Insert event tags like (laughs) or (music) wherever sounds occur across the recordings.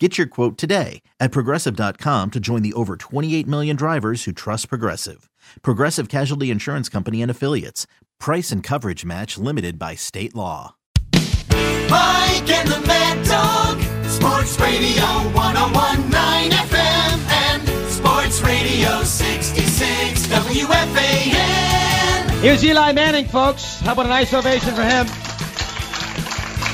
Get your quote today at progressive.com to join the over 28 million drivers who trust Progressive. Progressive Casualty Insurance Company and Affiliates. Price and coverage match limited by state law. Mike and the Mad Dog. Sports Radio 1019 FM and Sports Radio 66 WFAN. Here's Eli Manning, folks. How about a nice ovation for him?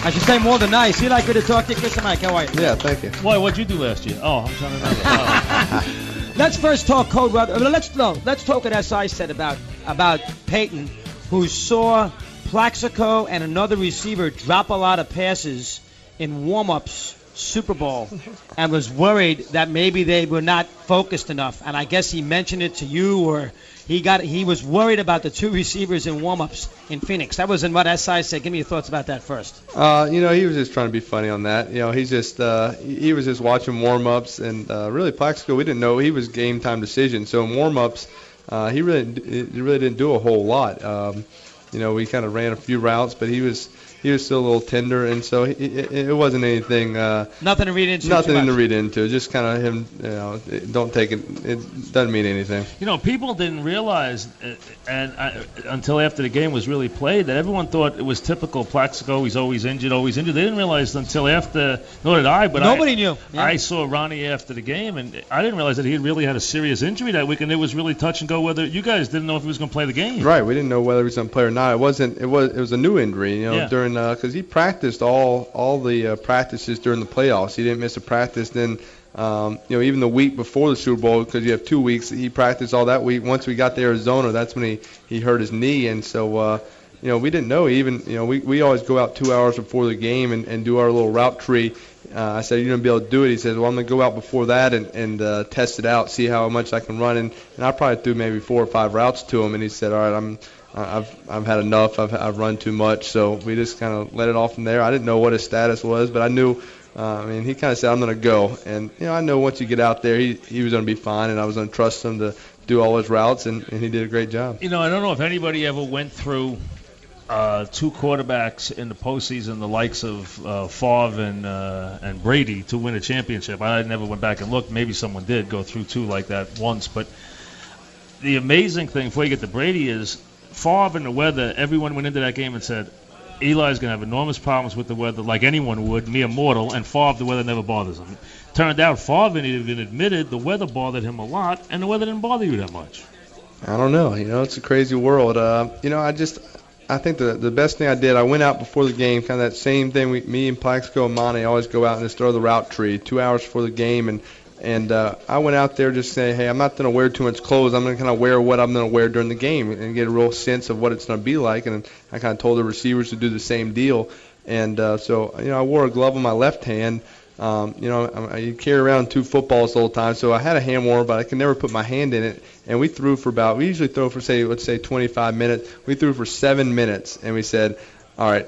I should say more than nice. Eli, good to talk to you. Kiss the mic. How are you? Yeah, thank you. Why? What'd you do last year? Oh, I'm trying to remember. (laughs) Oh. Let's first talk code red. uh, Let's no. Let's talk what SI said about about Peyton, who saw Plaxico and another receiver drop a lot of passes in warm-ups Super Bowl, and was worried that maybe they were not focused enough. And I guess he mentioned it to you, or he got he was worried about the two receivers in warm-ups in Phoenix. That was in what SI said. Give me your thoughts about that first. Uh, you know, he was just trying to be funny on that. You know, he's just uh, he was just watching warm-ups, and uh, really Plaxico, we didn't know he was game time decision. So in warm-ups, uh, he really he really didn't do a whole lot. Um, you know, we kind of ran a few routes, but he was he was still a little tender, and so he, it, it wasn't anything. Uh, Nothing to read into. Nothing too to read into. Just kind of him. You know, don't take it. It doesn't mean anything. you know, people didn't realize, uh, and I, until after the game was really played, that everyone thought it was typical Plaxico. He's always injured, always injured. They didn't realize until after. Nor did I. But Nobody I, knew. Yeah. I saw Ronnie after the game, and I didn't realize that he had really had a serious injury that week, and it was really touch and go whether you guys didn't know if he was going to play the game. Right, we didn't know whether he was going to play or not. It wasn't. It was. It was a new injury, you know, Yeah. during because he practiced all all the uh, practices during the playoffs. He didn't miss a practice. Then, um, you know, even the week before the Super Bowl, because you have two weeks, he practiced all that week. Once we got to Arizona, that's when he he hurt his knee, and so. Uh, you know, we didn't know. Even, you know, we, we always go out two hours before the game and, and do our little route tree. Uh, I said, you're going to be able to do it. He says, well, I'm going to go out before that and, and uh, test it out, see how much I can run. And, and I probably threw maybe four or five routes to him. And he said, all right, I'm, I've, I've had enough. I've, I've run too much. So we just kind of let it off from there. I didn't know what his status was, but I knew. Uh, I mean, he kind of said, I'm going to go. And, you know, I know once you get out there, he, he was going to be fine, and I was going to trust him to do all his routes, and, and he did a great job. You know, I don't know if anybody ever went through uh, two quarterbacks in the postseason, the likes of uh, Favre and uh, and Brady, to win a championship. I never went back and looked. Maybe someone did go through two like that once. But the amazing thing before you get to Brady is Favre and the weather. Everyone went into that game and said. Eli's going to have enormous problems with the weather, like anyone would, mere mortal, and Favre, the weather never bothers him. Turned out Favre even admitted the weather bothered him a lot, and the weather didn't bother you that much. I don't know. You know, it's a crazy world. Uh, you know, I just, I think the the best thing I did, I went out before the game, kind of that same thing. We, me and Plaxico and Amani always go out and just throw the route tree two hours before the game, and and uh, I went out there just saying, hey, I'm not going to wear too much clothes. I'm going to kind of wear what I'm going to wear during the game and get a real sense of what it's going to be like. And I kind of told the receivers to do the same deal. And uh, so, you know, I wore a glove on my left hand. Um, you know, I, I carry around two footballs the whole time, so I had a hand warmer, but I could never put my hand in it. And we threw for about, we usually throw for say, let's say 25 minutes. We threw for seven minutes, and we said, all right,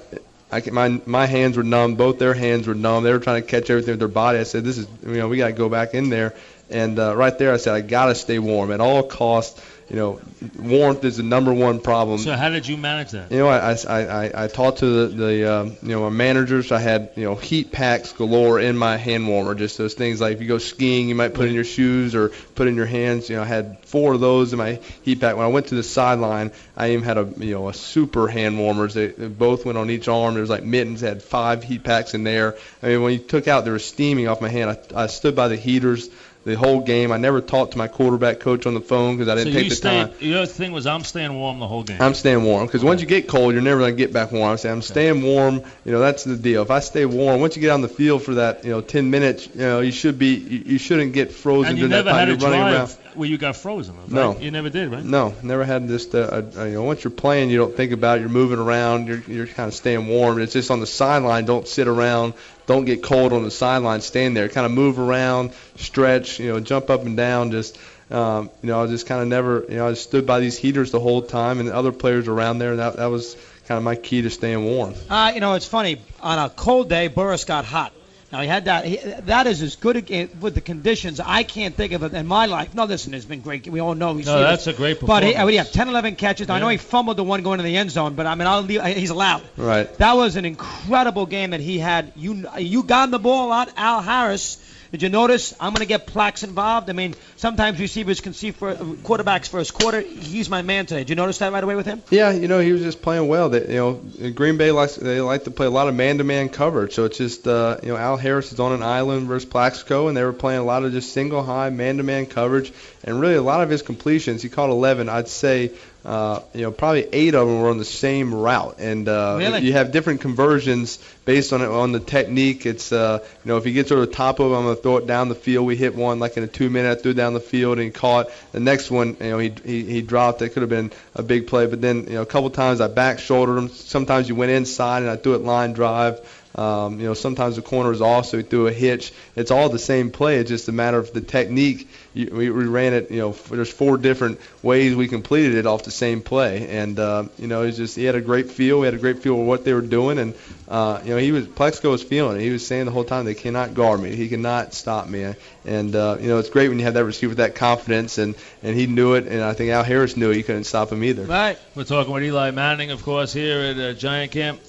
I can, my my hands were numb, both their hands were numb. They were trying to catch everything with their body. I said, this is, you know, we got to go back in there. And uh, right there, I said, I got to stay warm at all costs. You know, warmth is the number one problem. So how did you manage that? You know, I, I, I, I talked to the, the um, you know, my managers. I had, you know, heat packs galore in my hand warmer. Just those things like if you go skiing, you might put in your shoes or put in your hands. You know, I had four of those in my heat pack. When I went to the sideline, I even had a, you know, a super hand warmers. They, they both went on each arm. There was like mittens. They had five heat packs in there. I mean, when you took out, there was steaming off my hand. I, I stood by the heaters the whole game. I never talked to my quarterback coach on the phone because I didn't you take the stayed. time. The other thing was I'm staying warm the whole game. I'm staying warm because once you get cold, you're never gonna get back warm. I say I'm staying warm. You know that's the deal. If I stay warm, once you get on the field for that, you know, 10 minutes, you know, you should be, you, you shouldn't get frozen and you during never that time. had a you're running drive around. Where you got frozen. Right? No. you never did, right? No, never had this. Uh, uh, you know, once you're playing, you don't think about it. You're moving around. You're you're kind of staying warm. It's just on the sideline. Don't sit around. Don't get cold on the sideline. Stand there. Kind of move around, stretch. You know, jump up and down. Just um, you know, I just kind of never, you know, I stood by these heaters the whole time, and other players around there, and that that was kind of my key to staying warm. Uh, you know, it's funny. On a cold day, Burress got hot. Now he had that. He, that is as good a, with the conditions. I can't think of it in my life. No, listen, has been great. We all know he's. No, that's a great But he, performance. what do you 10, 11 catches. Now, I know he fumbled the one going to the end zone, but I mean, I'll leave, he's allowed. Right. That was an incredible game that he had. You you got him the ball a lot, Al Harris. Did you notice? I'm going to get Plax involved. I mean, sometimes receivers can see for quarterbacks first quarter. He's my man today. Did you notice that right away with him? Yeah, you know, he was just playing well. That you know, Green Bay likes they like to play a lot of man-to-man coverage. So it's just uh, you know, Al Harris is on an island versus Plaxico, and they were playing a lot of just single high man-to-man coverage, and really a lot of his completions. He caught 11. I'd say. Uh, you know, probably eight of them were on the same route, and uh, Really? you have different conversions based on it on the technique. It's uh, you know, if he gets over the top of it, I'm gonna throw it down the field. We hit one like in a two minute, I threw it down the field and caught. The next one, you know, he he, he dropped. That could have been a big play, but then you know, a couple times I back shouldered him. Sometimes you went inside and I threw it line drive. Um, you know, sometimes the corner is off, so he threw a hitch. It's all the same play. It's just a matter of the technique. You, we, we ran it. You know, there's four different ways we completed it off the same play, and uh, you know, he's just he had a great feel. We had a great feel of what they were doing, and uh, you know, he was Plaxico was feeling it. He was saying the whole time they cannot guard me. He cannot stop me. And uh, you know, it's great when you have that receiver that confidence, and and he knew it, and I think Al Harris knew it. He couldn't stop him either. Right. We're talking with Eli Manning, of course, here at uh, Giant Camp.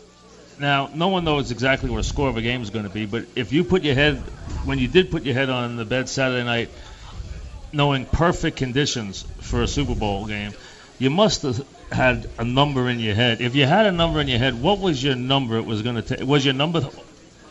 Now, no one knows exactly what a score of a game is going to be, but if you put your head, when you did put your head on the bed Saturday night, knowing perfect conditions for a Super Bowl game, you must have had a number in your head. If you had a number in your head, what was your number it was going to take? Was your number,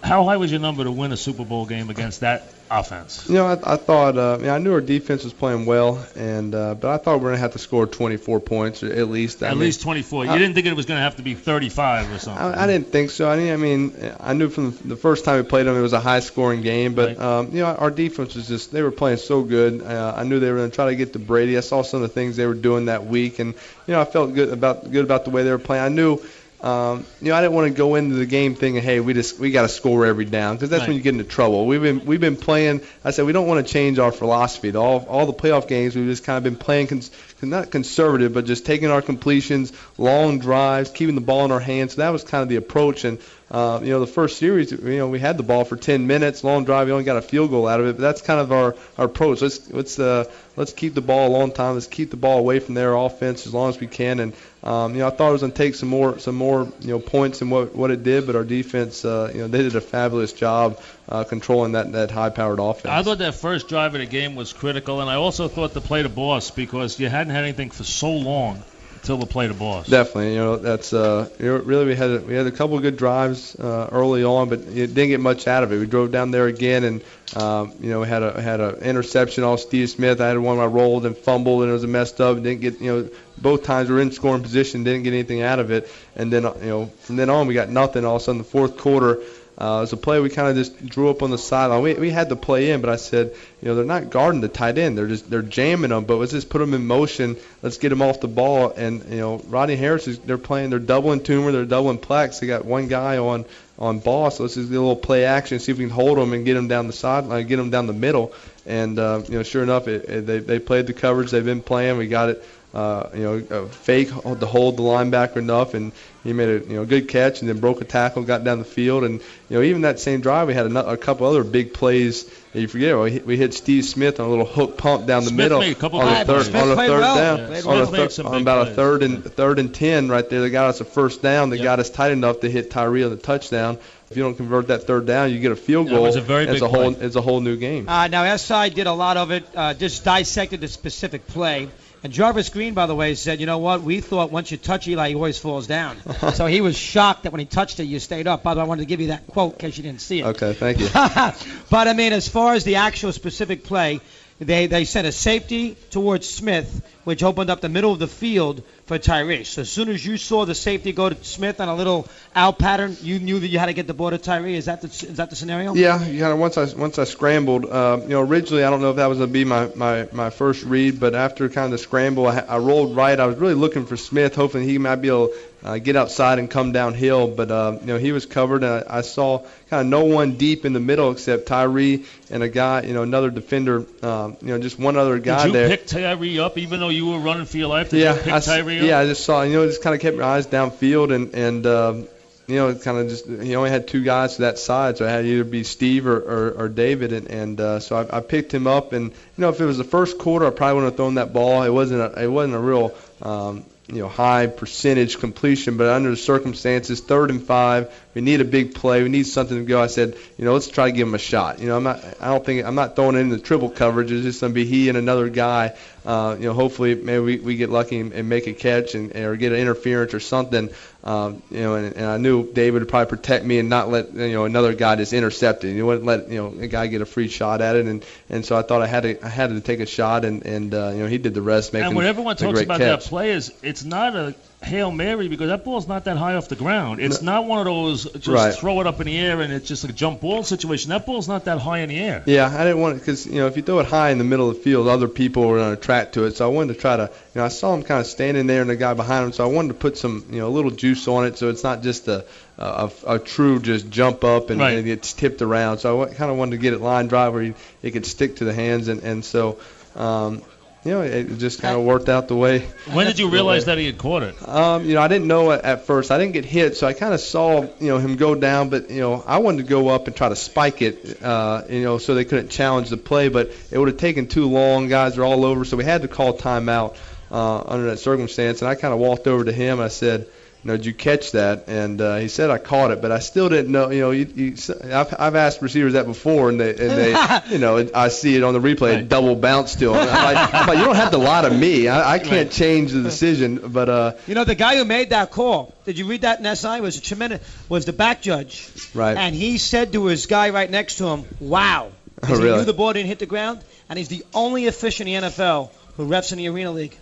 how high was your number to win a Super Bowl game against that offense? You know, I, I thought, uh, I, mean, I knew our defense was playing well, and uh, but I thought we are gonna have to score 24 points or at least. I At mean, least 24. You didn't think it was going to have to be 35 or something. I, I didn't think so. I, mean, I mean, I knew from the first time we played them it was a high-scoring game, but Right. um, you know, our defense was just they were playing so good. Uh, I knew they were going to try to get to Brady. I saw some of the things they were doing that week, and you know, I felt good about good about the way they were playing. I knew. Um, you know, I didn't want to go into the game thinking, "Hey, we just we got to score every down," because that's Right. when you get into trouble. We've been we've been playing. I said we don't want to change our philosophy. The- All all the playoff games, we've just kind of been playing cons- not conservative, but just taking our completions, long drives, keeping the ball in our hands. So that was kind of the approach. And uh, you know, the first series, you know, we had the ball for 10 minutes, long drive. We only got a field goal out of it. But that's kind of our our approach. Let's let's uh, let's keep the ball a long time. Let's keep the ball away from their offense as long as we can. And um, you know, I thought it was going to take some more some more you know points than what what it did. But our defense, uh, you know, they did a fabulous job uh, controlling that that high-powered offense. I thought that first drive of the game was critical, and I also thought to play the boss because you hadn't had anything for so long until the play the boss. Definitely, you know that's uh, you know, really we had a, we had a couple of good drives uh, early on, but it didn't get much out of it. We drove down there again, and um, you know we had a had an interception off Steve Smith. I had one I rolled and fumbled, and it was a messed up. Didn't get you know both times we were in scoring position, didn't get anything out of it, and then uh, you know from then on we got nothing. All of a sudden the fourth quarter. Uh, it was a play we kind of just drew up on the sideline. We, we had the play in, but I said, you know, they're not guarding the tight end. They're just they're jamming them. But let's just put them in motion. Let's get them off the ball. And you know, Rodney Harris is they're playing. They're doubling Toomer. They're doubling Plax. They got one guy on on ball. So let's just get a little play action. See if we can hold them and get them down the sideline, get them down the middle. And uh, you know, sure enough, it, it, they they played the coverage they've been playing. We got it. Uh, you know, fake to hold the linebacker enough, and he made a you know good catch, and then broke a tackle, got down the field, and you know even that same drive we had a, a couple other big plays. You forget we hit, we hit Steve Smith on a little hook pump down the Smith middle made a couple on a third on a third well. down Yeah, on, a thir- on big about a third and third and ten right there. They got us a first down. They Yep. got us tight enough to hit Tyree on the touchdown. If you don't convert that third down, you get a field That goal. was a very it's big a whole play. it's a whole new game. Uh, now, SI did a lot of it, uh, just dissected the specific play. And Jarvis Green, by the way, said, you know what? We thought once you touch Eli, he always falls down. (laughs) so he was shocked that when he touched it, you stayed up. By the way, I wanted to give you that quote in case you didn't see it. Okay, thank you. (laughs) but I mean, as far as the actual specific play, they they sent a safety towards Smith, which opened up the middle of the field for Tyree. So as soon as you saw the safety go to Smith on a little out pattern, you knew that you had to get the ball to Tyree. Is that the is that the scenario? Yeah, you know, once I once I scrambled, uh, you know, originally I don't know if that was gonna be my, my, my first read, but after kind of the scramble, I, I rolled right. I was really looking for Smith, hoping he might be able to uh, get outside and come downhill, but uh, you know he was covered, and I, I saw kind of no one deep in the middle except Tyree and a guy, you know, another defender, um, you know, just one other guy Did you there. pick Tyree up even though you were running for your life? Did yeah, you pick I, s- Tyree up? yeah, I just saw, you know, just kind of kept my eyes downfield, and and um, you know, it kind of just he only had two guys to that side, so I had to either be Steve or or, or David, and and uh, so I, I picked him up, and you know, if it was the first quarter, I probably wouldn't have thrown that ball. It wasn't a, it wasn't a real um, you know high percentage completion, but under the circumstances, third and five, we need a big play, we need something to go. I said, you know, let's try to give him a shot. You know, I'm not, I don't think I'm not throwing in the triple coverage. It's just going to be he and another guy. Uh, you know, hopefully maybe we, we get lucky and, and make a catch and or get an interference or something. Um, you know, and, and I knew David would probably protect me and not let you know another guy just intercept it. You wouldn't let you know a guy get a free shot at it, and and so I thought I had to I had to take a shot, and and uh, you know he did the rest, making and when everyone talks about catch. that play, is it's not a hail mary because that ball's not that high off the ground. It's not one of those just Right. throw it up in the air and it's just a jump ball situation. That ball's not that high in the air. Yeah, I didn't want it because you know if you throw it high in the middle of the field, other people were going to attract to it. So I wanted to try to, you know, I saw him kind of standing there and the guy behind him, so I wanted to put some, you know, a little juice on it, so it's not just a a, a true just jump up and, Right. and it gets tipped around. So I kind of wanted to get it line drive where he, it could stick to the hands, and and so, um, you know, it just kind of worked out the way When did you realize that he had caught it? um, you know, I didn't know at, at first. I didn't get hit, so I kind of saw, you know, him go down. But you know, I wanted to go up and try to spike it, uh, you know, so they couldn't challenge the play. But it would have taken too long. Guys are all over, so we had to call timeout uh, under that circumstance. And I kind of walked over to him. And I said, you know, did you catch that? And uh, he said I caught it, but I still didn't know. You know, you, you, I've, I've asked receivers that before, and they, and they, (laughs) you know, I see it on the replay, Right. double bounce to him. I'm like, I'm like, you don't have to lie to me. I, I can't Right. change the decision, but uh, You know, the guy who made that call, did you read that in SI? Was a tremendous, was the back judge. Right. And he said to his guy right next to him, wow. 'Cause Oh, really? he knew the ball didn't hit the ground, and he's the only official in the NFL who refs in the Arena League.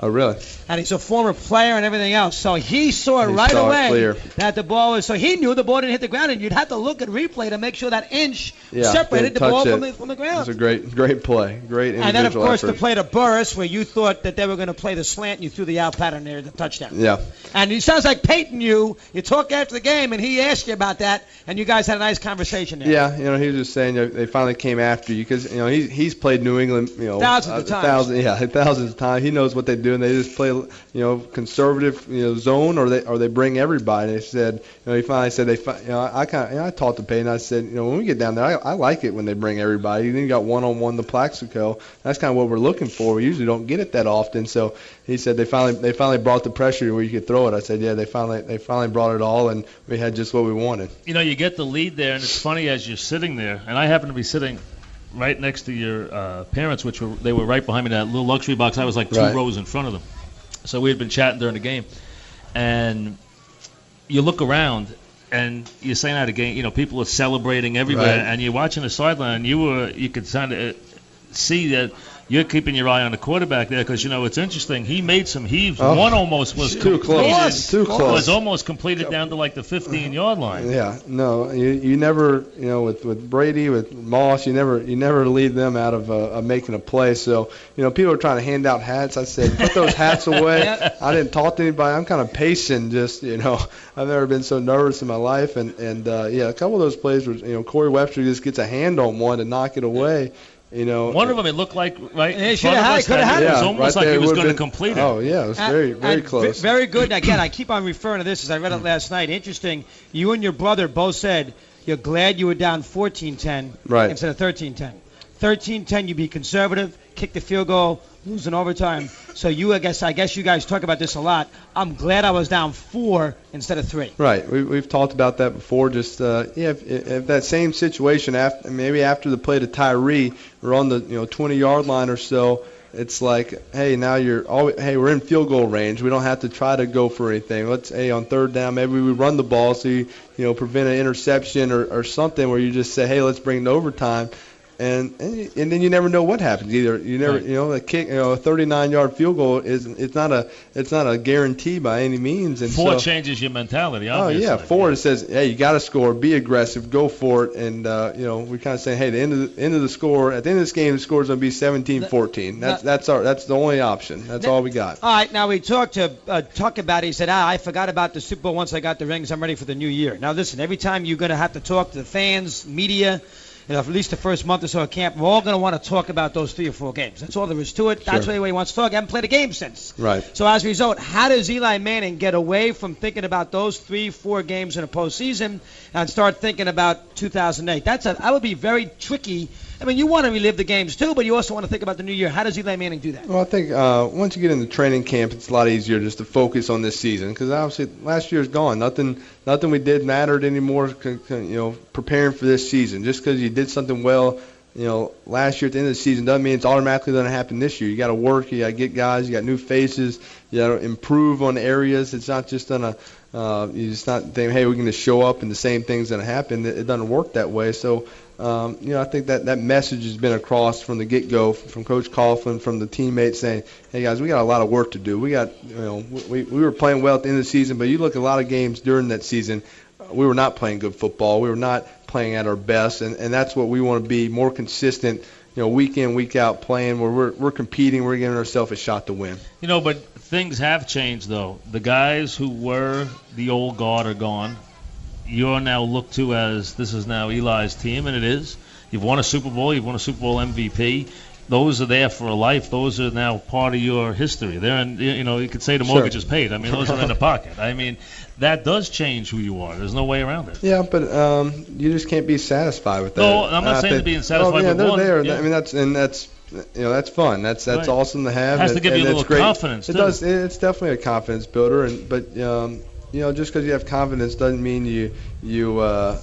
Oh, really? And he's a former player and everything else. So he saw it He right saw away that the ball was. So he knew the ball didn't hit the ground, and you'd have to look at replay to make sure that inch Yeah. separated the ball from the, from the ground. It was a great, great play. Great And then, of course, effort. the play to Burress, where you thought that they were going to play the slant, and you threw the out pattern there, the touchdown. Yeah. And it sounds like Peyton knew. You talked after the game, and he asked you about that, and you guys had a nice conversation there. Yeah, you know, he was just saying you know, they finally came after you because you know he's he's played New England, you know, Thousands uh, of times. Thousands, yeah, (laughs) thousands of times. He knows what they do, and they just play, you know, conservative, you know, zone, or they or they bring everybody. They said, you know, he finally said they, you know, I kind you know, I talked to Peyton. I said, you know, when we get down there, I, I like it when they bring everybody. Then you got one on one the Plaxico. That's kind of what we're looking for. We usually don't get it that often. So he said they finally they finally brought the pressure where you could throw it. I said, yeah, they finally they finally brought it all, and we had just what we wanted. You know, you get the lead there, and it's funny as you're sitting there, and I happen to be sitting right next to your uh, parents, which were they were right behind me in that little luxury box. I was like two Right. rows in front of them. So we had been chatting during the game, and you look around. And you're saying at a game, you know, people are celebrating everywhere, Right. and you're watching the sideline. You were, you could kind of see that you're keeping your eye on the quarterback there because you know it's interesting. He made some heaves. Oh. One almost was Too close. completed- Too close. Was almost completed down to like the 15 yard line. Yeah, no, you you never, you know, with with Brady, with Moss, you never you never leave them out of, uh, of making a play. So, you know, people are trying to hand out hats. I said, put those hats (laughs) away. I didn't talk to anybody. I'm kind of pacing. Just, you know, (laughs) I've never been so nervous in my life. And and uh, yeah, a couple of those plays were, you know, Corey Webster just gets a hand on one to knock it away. You know, One of them, it looked like right Yeah, in shoulda had it, us. coulda that had it it. was almost right like there he was would've going to complete it. Oh yeah, it was uh, very And- very and close. ve- Very good. And again, I keep on referring to this as I read it last night. Interesting. You and your brother both said you're glad you were down 14-10 Right. instead of 13-10. 13-10, you'd be conservative, kick the field goal, lose in overtime. So you, I guess, I guess you guys talk about this a lot. I'm glad I was down four instead of three. Right. We, we've talked about that before. Just uh, yeah, if, if that same situation after maybe after the play to Tyree, we're on the you know 20 yard line or so. It's like, hey, now you're always, hey, we're in field goal range. We don't have to try to go for anything. Let's, hey, on third down, maybe we run the ball so you, you know, prevent an interception or, or something where you just say, hey, let's bring it overtime. And and, and then you never know what happens either. You never, Right. you know, a kick, you know, a 39-yard field goal is it's not a it's not a guarantee by any means. And Four so, changes your mentality. Oh yeah, four it says, hey, you got to score, be aggressive, go for it, and uh, you know we're kind of saying, hey, the end of the end of the score, at the end of this game, the score is going to be 17-14. That's that's our that's the only option. That's all we got. All right, now we talked to uh, talk about it. He said, ah, I forgot about the Super Bowl once I got the rings. I'm ready for the new year. Now listen, every time you're going to have to talk to the fans, media, you know, at least the first month or so of camp, we're all going to want to talk about those three or four games. That's all there is to it. That's Sure. what everybody wants to talk. I haven't played a game since. Right. So as a result, how does Eli Manning get away from thinking about those three, four games in a postseason and start thinking about 2008? That's a, that would be very tricky. I mean, you want to relive the games too, but you also want to think about the new year. How does Eli Manning do that? Well, I think uh, once you get into training camp, it's a lot easier just to focus on this season because obviously last year's gone. Nothing, nothing we did mattered anymore. You know, preparing for this season. Just because you did something well, you know, last year at the end of the season doesn't mean it's automatically going to happen this year. You got to work. You got to get guys. You got new faces. You got to improve on areas. It's not just on a. Uh, you just not think, hey, we're going to show up and the same thing's going to happen. It, it doesn't work that way. So um, you know, I think that that message has been across from the get-go, from Coach Coughlin, from the teammates saying, "Hey guys, we got a lot of work to do. We got, you know, we we were playing well at the end of the season, but you look at a lot of games during that season, we were not playing good football. We were not playing at our best, and and that's what we want to be more consistent." You know, week in, week out, playing where we're we're competing, we're giving ourselves a shot to win. You know, but things have changed though. The guys who were the old guard are gone. You're now looked to as this is now Eli's team, and it is. You've won a Super Bowl. You've won a Super Bowl MVP. Those are there for a life. Those are now part of your history. They're in, you know, you could say the Sure. mortgage is paid. I mean, those are in the (laughs) pocket. I mean, that does change who you are. There's no way around it. Yeah, but um, you just can't be satisfied with that. No, I'm not I saying think- being satisfied oh, yeah, they're one, there. yeah. I mean, that's and that's you know that's fun. That's that's Right. awesome to have. Has to and- give you a little it's great. confidence, It too. does. It's definitely a confidence builder. And but um, you know, just because you have confidence doesn't mean you you uh,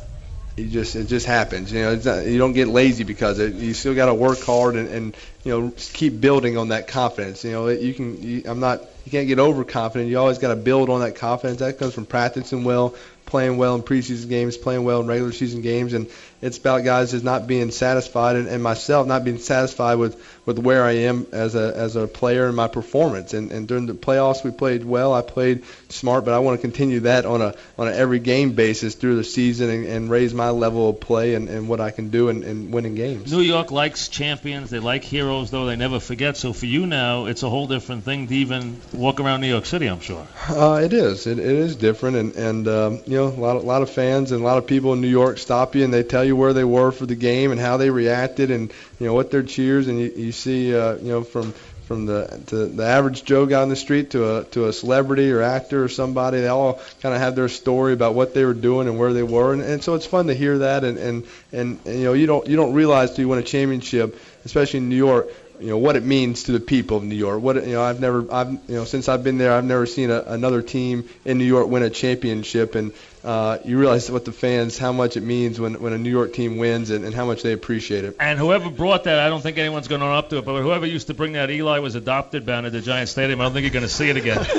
you just it just happens. You know, not, you don't get lazy because it. You still got to work hard and, and you know keep building on that confidence. You know, you can. You, I'm not. You can't get overconfident. You always got to build on that confidence. That comes from practicing well, playing well in preseason games, playing well in regular season games, and it's about guys just not being satisfied and, and myself not being satisfied with, with where I am as a as a player and my performance. And, and during the playoffs we played well. I played smart, but I want to continue that on a on an every game basis through the season and, and raise my level of play and, and what I can do in, in winning games. New York likes champions. They like heroes, though they never forget. So for you now, it's a whole different thing to even walk around New York City. I'm sure. Uh, it is. It, it is different, and and um, you know a lot of, lot of fans and a lot of people in New York stop you and they tell you where they were for the game and how they reacted and you know what their cheers and you, you see uh, you know from from the to the average Joe guy on the street to a to a celebrity or actor or somebody they all kind of have their story about what they were doing and where they were and, and so it's fun to hear that and, and and and you know you don't you don't realize till you win a championship especially in New York you know what it means to the people of New York. What you know, I've never, I've you know, since I've been there, I've never seen a, another team in New York win a championship, and uh, you realize what the fans, how much it means when when a New York team wins, and, and how much they appreciate it. And whoever brought that, I don't think anyone's going to run up to it. But whoever used to bring that Eli was adopted banner the Giant Stadium. I don't think you're going to see it again. (laughs)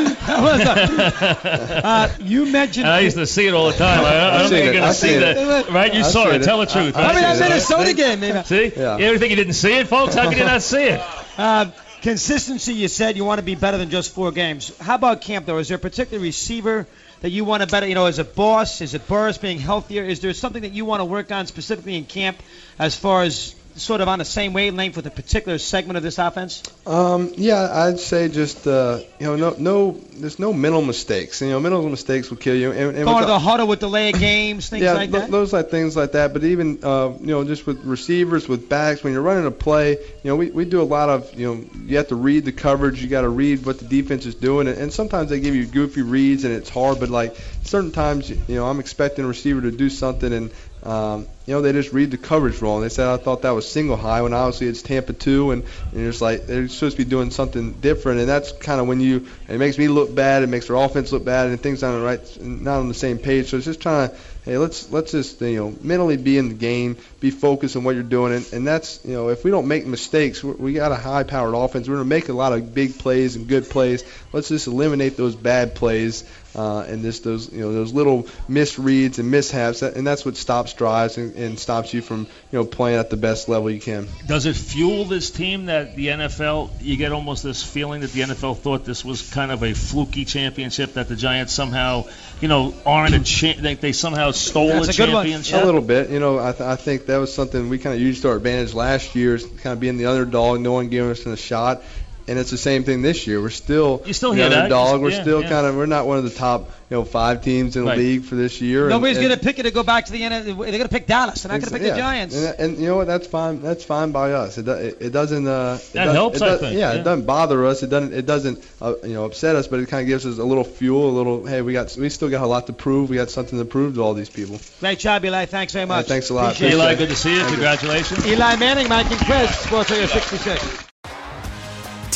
Uh, you mentioned. And I used to see it all the time. I, I don't seen think you're going to see seen that. Right? You I've saw it. it. Tell the truth. I- I right? mean, I was see in it. a soda game. Maybe. See? Yeah. You ever think you didn't see it, folks? How could you not see it? Uh, consistency. You said you want to be better than just four games. How about camp though? Is there a particular receiver that you want to better? You know, is it Boss? Is it Burress being healthier? Is there something that you want to work on specifically in camp, as far as sort of on the same wavelength with a particular segment of this offense? Um, yeah, I'd say just uh, you know, no, no, there's no mental mistakes. You know, mental mistakes will kill you. And, and Going to the huddle with delay of games, things yeah, like th- that. those like things like that. But even uh, you know, just with receivers, with backs, when you're running a play, you know, we, we do a lot of you know, you have to read the coverage, you got to read what the defense is doing, and, and sometimes they give you goofy reads and it's hard. But like certain times, you know, I'm expecting a receiver to do something and. Um, you know, they just read the coverage wrong. They said I thought that was single high when obviously it's Tampa two, and, and it's like they're supposed to be doing something different. And that's kind of when you it makes me look bad, it makes their offense look bad, and things not on the right, not on the same page. So it's just trying to hey, let's let's just you know mentally be in the game, be focused on what you're doing. And, and that's, you know, if we don't make mistakes, we got a high-powered offense. We're to make a lot of big plays and good plays. Let's just eliminate those bad plays uh, and just those, you know, those little misreads and mishaps. And that's what stops drives and, and stops you from, you know, playing at the best level you can. Does it fuel this team that the NFL? You get almost this feeling that the NFL thought this was kind of a fluky championship that the Giants somehow, you know, aren't a cha- they, they somehow stole That's a a championship. A little bit, you know. I, th- I think that was something we kind of used to our advantage last year, is kind of being the underdog, no one giving us a shot, and it's the same thing this year. We're still You still the hear that. underdog. We're Yeah, still yeah. kind of we're not one of the top, you know, five teams in the Right. league for this year. Nobody's and- going to pick it to go back to the end. They're going to pick Dallas. They're not going to pick yeah. the Giants. And, and you know what? That's fine. That's fine by us. It, it, it doesn't. Uh, it That does- helps, it I think, Yeah, yeah. it doesn't bother us. It doesn't. It doesn't. Uh, you know, upset us. But it kind of gives us a little fuel. A little. Hey, we got. We still got a lot to prove. We got something to prove to all these people. Great job, Eli. Thanks very much. thanks a lot. Appreciate Eli, it. good to see you. Congratulations. Eli Manning, Mike and Chris, Sports Radio 66.